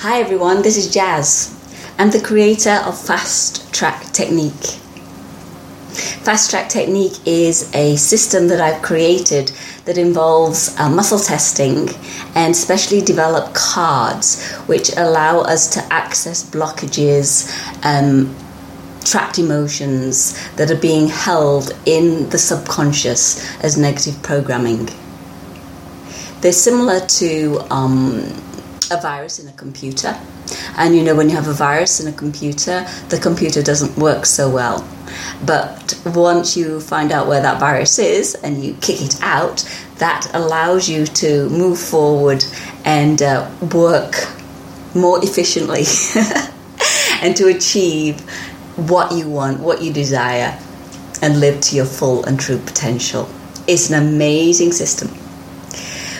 Hi everyone, this is Jazz. I'm the creator of Fast Track Technique. Fast Track Technique is a system that I've created that involves uh, muscle testing and specially developed cards which allow us to access blockages, um, trapped emotions that are being held in the subconscious as negative programming. They're similar to um, a virus in a computer. And you know, when you have a virus in a computer, the computer doesn't work so well. But once you find out where that virus is and you kick it out, that allows you to move forward and uh, work more efficiently and to achieve what you want, what you desire, and live to your full and true potential. It's an amazing system.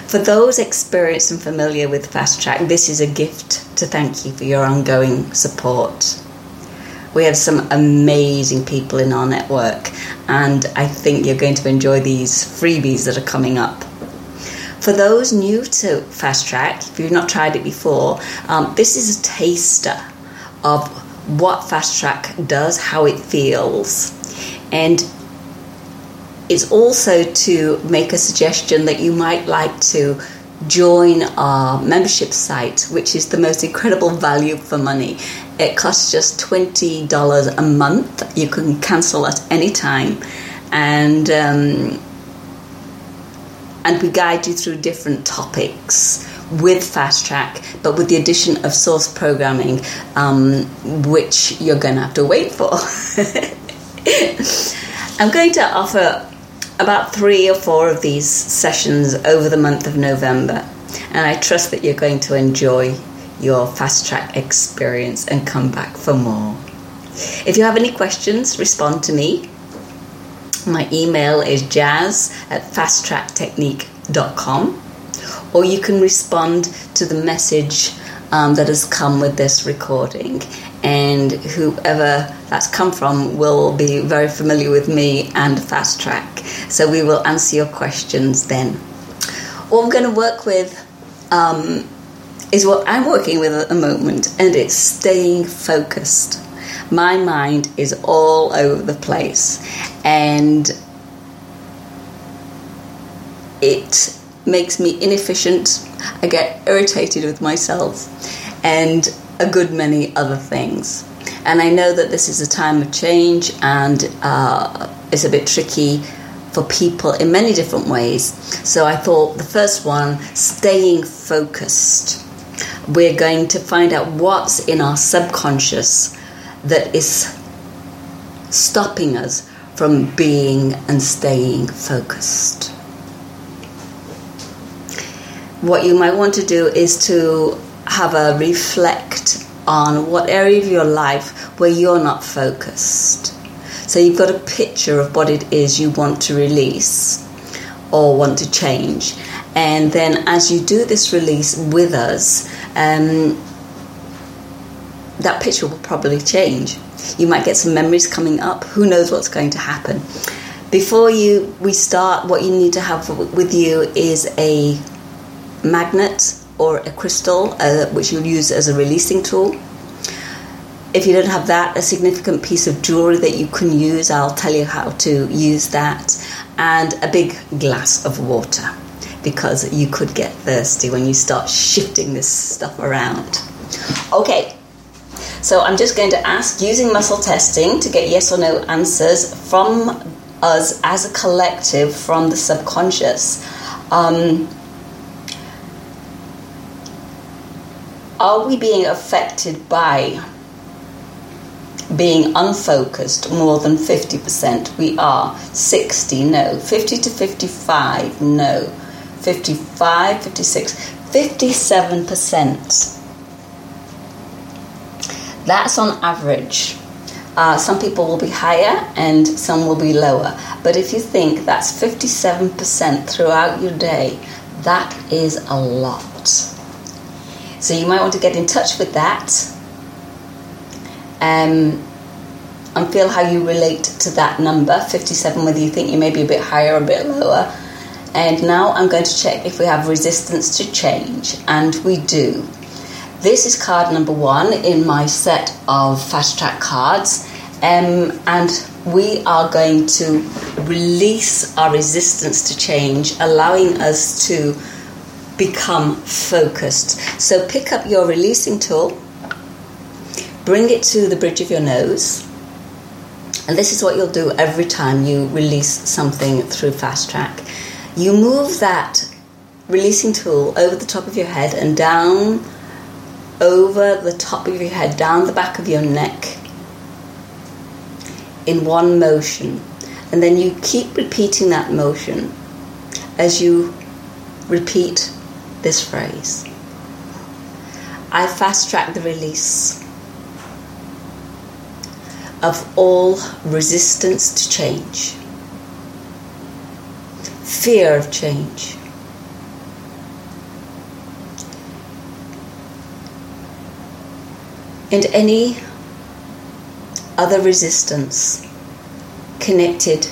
For those experienced and familiar with Fast Track, this is a gift to thank you for your ongoing support. We have some amazing people in our network, and I think you're going to enjoy these freebies that are coming up. For those new to Fast Track, if you've not tried it before, um, this is a taster of what Fast Track does, how it feels, and is also to make a suggestion that you might like to join our membership site, which is the most incredible value for money. It costs just $20 a month. You can cancel at any time. And, um, and we guide you through different topics with Fast Track, but with the addition of source programming, um, which you're going to have to wait for. I'm going to offer about three or four of these sessions over the month of November, and I trust that you're going to enjoy your fast track experience and come back for more. If you have any questions, respond to me. My email is jazz at fasttracktechnique.com, or you can respond to the message um, that has come with this recording. And whoever that's come from will be very familiar with me and Fast Track. So we will answer your questions then. What I'm going to work with um, is what I'm working with at the moment, and it's staying focused. My mind is all over the place, and it makes me inefficient. I get irritated with myself and a good many other things. And I know that this is a time of change and uh, it's a bit tricky for people in many different ways. So I thought the first one, staying focused. We're going to find out what's in our subconscious that is stopping us from being and staying focused what you might want to do is to have a reflect on what area of your life where you're not focused. So you've got a picture of what it is you want to release or want to change. And then as you do this release with us, um, that picture will probably change. You might get some memories coming up. Who knows what's going to happen? Before you we start, what you need to have with you is a magnet or a crystal, uh, which you'll use as a releasing tool. If you don't have that, a significant piece of jewelry that you can use, I'll tell you how to use that, and a big glass of water because you could get thirsty when you start shifting this stuff around. Okay, so I'm just going to ask using muscle testing to get yes or no answers from us as a collective from the subconscious. Um, are we being affected by being unfocused more than 50%? We are. 60, no. 50 to 55, no. 55, 56, 57%. That's on average. Uh, some people will be higher and some will be lower. But if you think that's 57% throughout your day, that is a lot. So you might want to get in touch with that um, and feel how you relate to that number 57, whether you think you may be a bit higher or a bit lower. And now I'm going to check if we have resistance to change, and we do. This is card number one in my set of fast track cards, um, and we are going to release our resistance to change, allowing us to become focused. So pick up your releasing tool, bring it to the bridge of your nose, and this is what you'll do every time you release something through fast track. You move that releasing tool over the top of your head and down over the top of your head, down the back of your neck in one motion. And then you keep repeating that motion as you repeat this phrase. I fast track the release of all resistance to change, fear of change, and any other resistance connected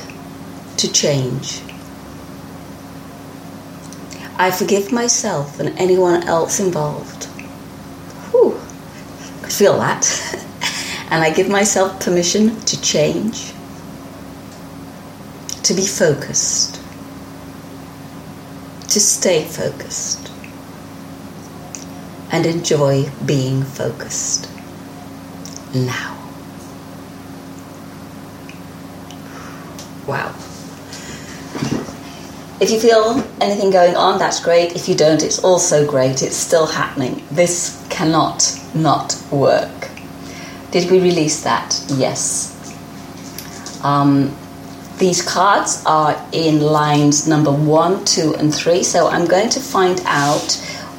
to change. I forgive myself and anyone else involved. Whew, could feel that. and I give myself permission to change, to be focused, to stay focused, and enjoy being focused now. Wow. If you feel anything going on, that's great. If you don't, it's also great. It's still happening. This cannot not work. Did we release that? Yes. Um, these cards are in lines number one, two, and three. So I'm going to find out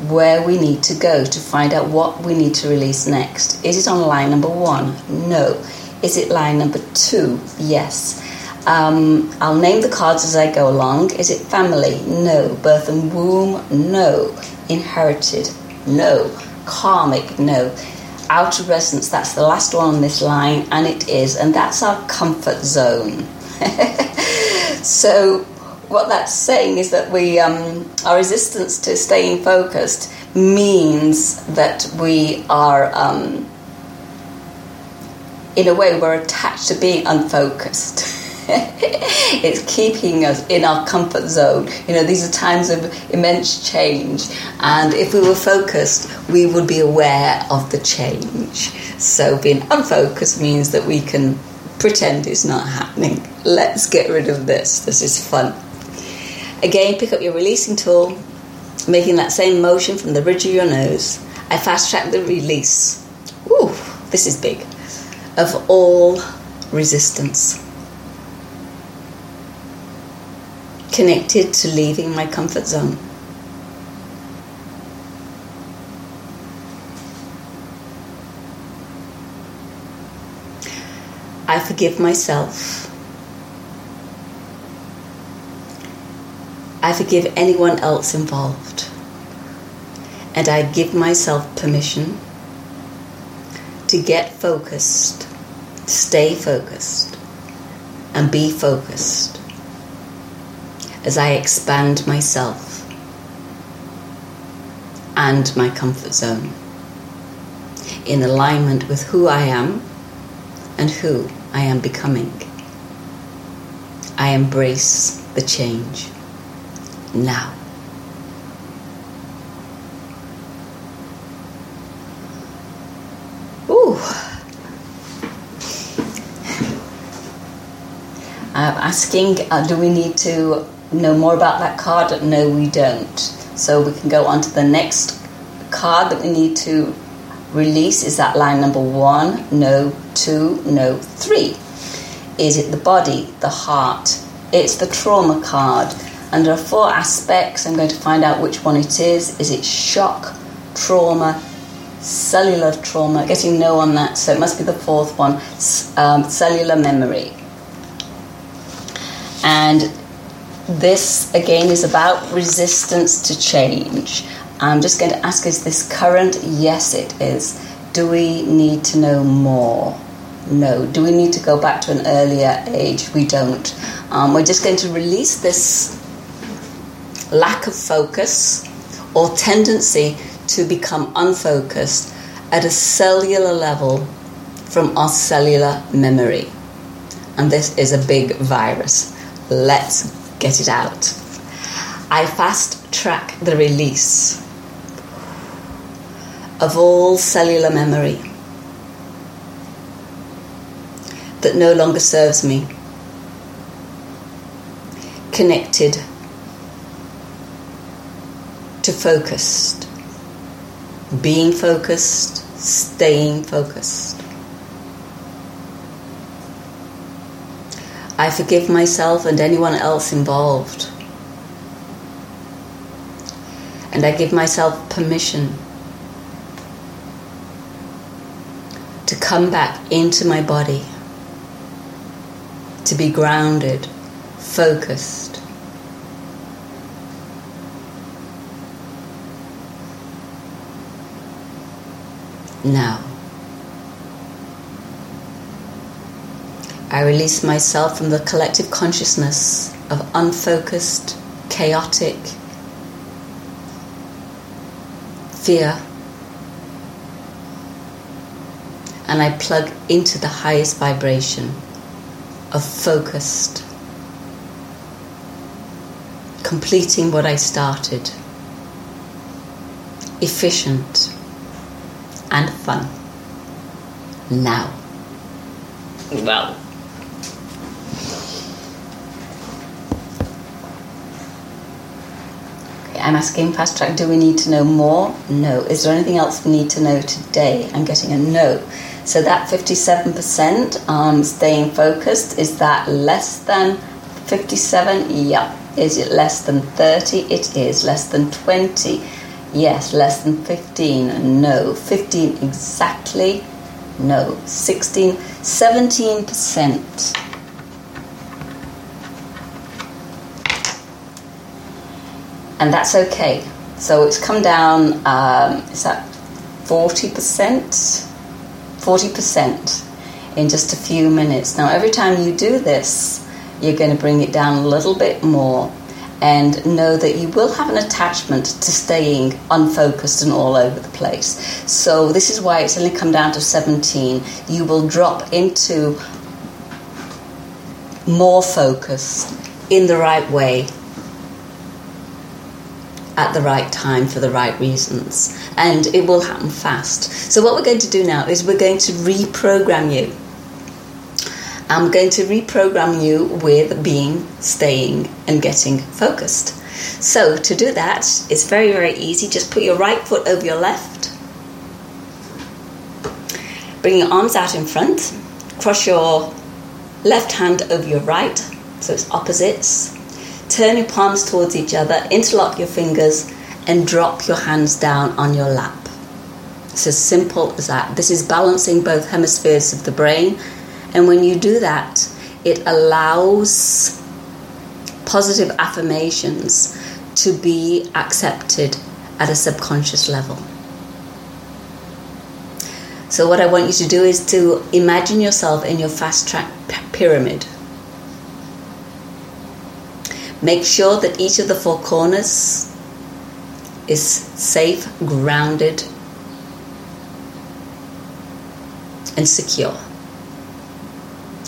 where we need to go to find out what we need to release next. Is it on line number one? No. Is it line number two? Yes. Um, I'll name the cards as I go along. Is it family? No. Birth and womb? No. Inherited? No. Karmic? No. Outer resonance, that's the last one on this line, and it is, and that's our comfort zone. so, what that's saying is that we, um, our resistance to staying focused means that we are, um, in a way, we're attached to being unfocused. it's keeping us in our comfort zone. You know, these are times of immense change, and if we were focused, we would be aware of the change. So, being unfocused means that we can pretend it's not happening. Let's get rid of this. This is fun. Again, pick up your releasing tool, making that same motion from the bridge of your nose. I fast track the release. Ooh, this is big. Of all resistance. Connected to leaving my comfort zone. I forgive myself. I forgive anyone else involved. And I give myself permission to get focused, stay focused, and be focused as I expand myself and my comfort zone in alignment with who I am and who I am becoming. I embrace the change now. Ooh. I'm asking, uh, do we need to know more about that card? No, we don't. So we can go on to the next card that we need to release. Is that line number one? No, two, no, three. Is it the body, the heart? It's the trauma card. And there are four aspects. I'm going to find out which one it is. Is it shock, trauma, cellular trauma? Getting no on that, so it must be the fourth one. Um, cellular memory. And this again is about resistance to change. I'm just going to ask is this current? Yes, it is. Do we need to know more? No. Do we need to go back to an earlier age? We don't. Um, we're just going to release this lack of focus or tendency to become unfocused at a cellular level from our cellular memory. And this is a big virus. Let's get it out. I fast track the release of all cellular memory that no longer serves me. Connected to focused, being focused, staying focused. I forgive myself and anyone else involved. And I give myself permission to come back into my body, to be grounded, focused. Now, I release myself from the collective consciousness of unfocused, chaotic fear. And I plug into the highest vibration of focused, completing what I started, efficient and fun. Now. Well. I'm asking Fast Track, do we need to know more? No. Is there anything else we need to know today? I'm getting a no. So that 57% on um, staying focused, is that less than 57? Yeah. Is it less than 30? It is. Less than 20? Yes. Less than 15? No. 15 exactly? No. 16? 17%. And that's okay. So it's come down, um, is that 40%? 40% in just a few minutes. Now, every time you do this, you're going to bring it down a little bit more and know that you will have an attachment to staying unfocused and all over the place. So, this is why it's only come down to 17. You will drop into more focus in the right way at the right time for the right reasons. And it will happen fast. So, what we're going to do now is we're going to reprogram you. I'm going to reprogram you with being, staying, and getting focused. So, to do that, it's very, very easy. Just put your right foot over your left. Bring your arms out in front. Cross your left hand over your right, so it's opposites Turn your palms towards each other, interlock your fingers, and drop your hands down on your lap. It's as simple as that. This is balancing both hemispheres of the brain, and when you do that, it allows positive affirmations to be accepted at a subconscious level. So, what I want you to do is to imagine yourself in your fast track pyramid Make sure that each of the four corners is safe, grounded, and secure.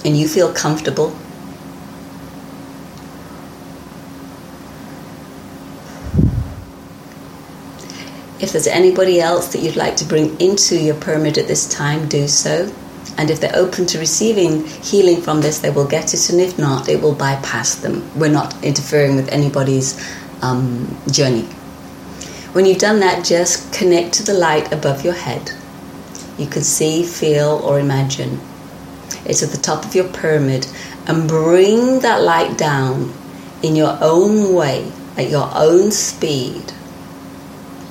And you feel comfortable. If there's anybody else that you'd like to bring into your pyramid at this time, do so. And if they're open to receiving healing from this, they will get it. And if not, it will bypass them. We're not interfering with anybody's um, journey. When you've done that, just connect to the light above your head. You can see, feel, or imagine. It's at the top of your pyramid. And bring that light down in your own way, at your own speed,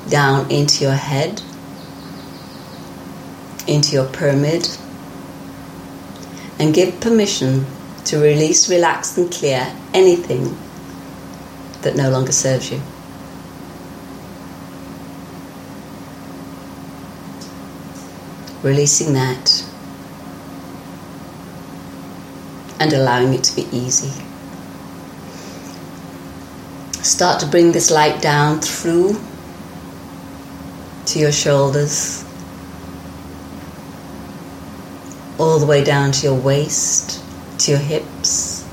down into your head, into your pyramid, and give permission to release, relax, and clear anything that no longer serves you. Releasing that and allowing it to be easy. Start to bring this light down through to your shoulders, all the way down to your waist, to your hips,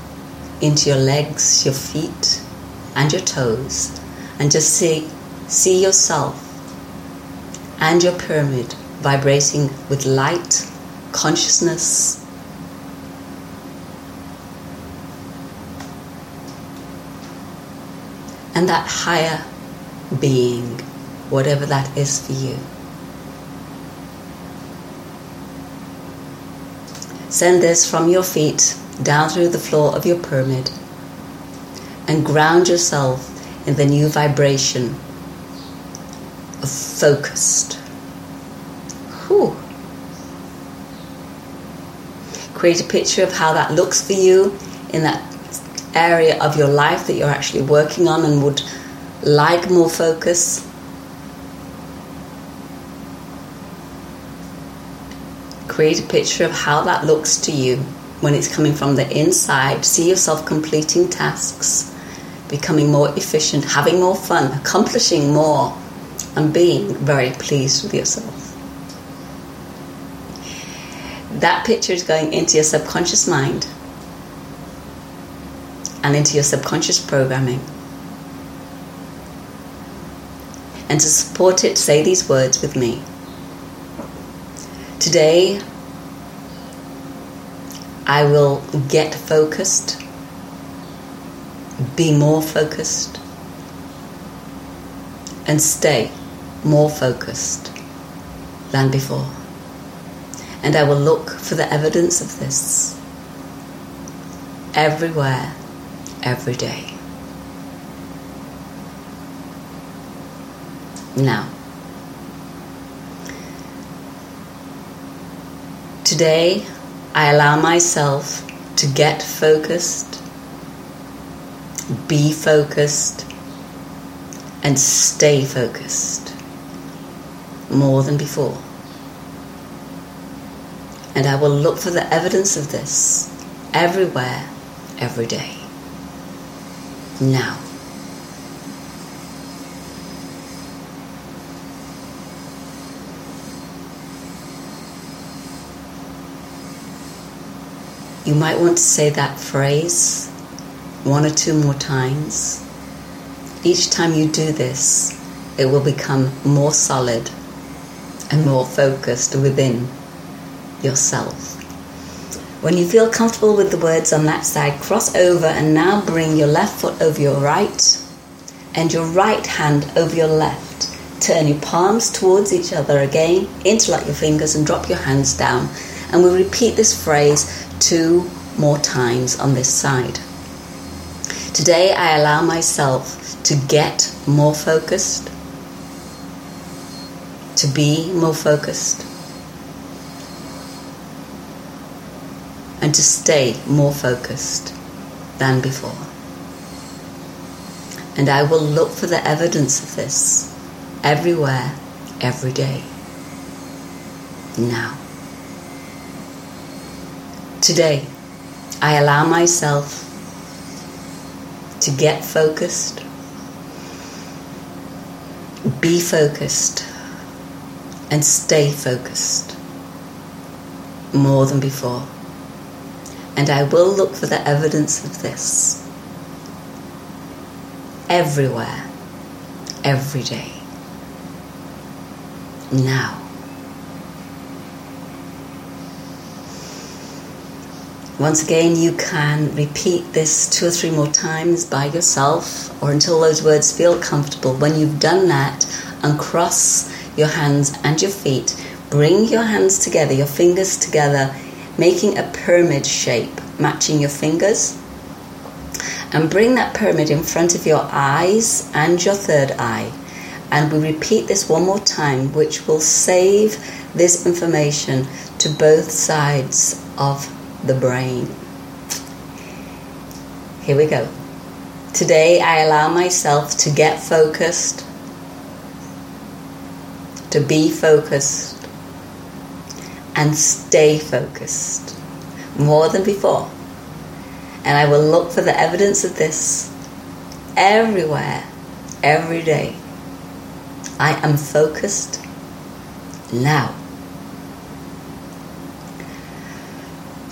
into your legs, your feet, and your toes, and just see, see yourself and your pyramid vibrating with light, consciousness, and that higher being, whatever that is for you. Send this from your feet down through the floor of your pyramid and ground yourself in the new vibration of focused. Whew. Create a picture of how that looks for you in that area of your life that you're actually working on and would like more focus. Create a picture of how that looks to you when it's coming from the inside. See yourself completing tasks, becoming more efficient, having more fun, accomplishing more, and being very pleased with yourself. That picture is going into your subconscious mind and into your subconscious programming. And to support it, say these words with me. Today, I will get focused, be more focused, and stay more focused than before. And I will look for the evidence of this everywhere every day. Now, today I allow myself to get focused, be focused, and stay focused more than before. And I will look for the evidence of this everywhere, every day now. You might want to say that phrase one or two more times. Each time you do this, it will become more solid and more focused within yourself. When you feel comfortable with the words on that side, cross over and now bring your left foot over your right and your right hand over your left. Turn your palms towards each other again, interlock your fingers and drop your hands down. And we'll repeat this phrase two more times on this side. Today I allow myself to get more focused, to be more focused and to stay more focused than before. And I will look for the evidence of this everywhere, every day. Now. Today, I allow myself to get focused, be focused, and stay focused more than before and I will look for the evidence of this everywhere, every day. Now. Once again, you can repeat this two or three more times by yourself or until those words feel comfortable. When you've done that, uncross your hands and your feet. Bring your hands together, your fingers together making a pyramid shape, matching your fingers. And bring that pyramid in front of your eyes and your third eye. And we repeat this one more time, which will save this information to both sides of the brain. Here we go. Today, I allow myself to get focused, to be focused, and stay focused more than before. And I will look for the evidence of this everywhere, every day. I am focused now.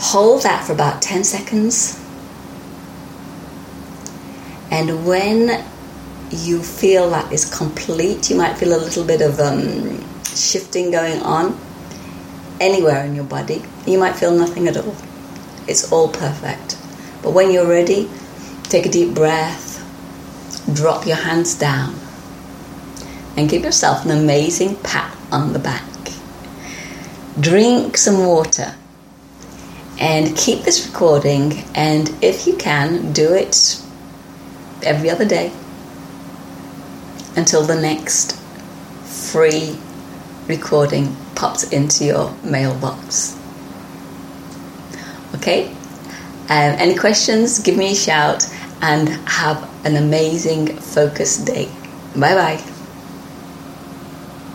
Hold that for about 10 seconds. And when you feel that is complete, you might feel a little bit of um, shifting going on anywhere in your body. You might feel nothing at all. It's all perfect. But when you're ready, take a deep breath, drop your hands down, and give yourself an amazing pat on the back. Drink some water and keep this recording. And if you can, do it every other day until the next free recording pops into your mailbox. Okay? Um, any questions? Give me a shout and have an amazing focused day. Bye bye.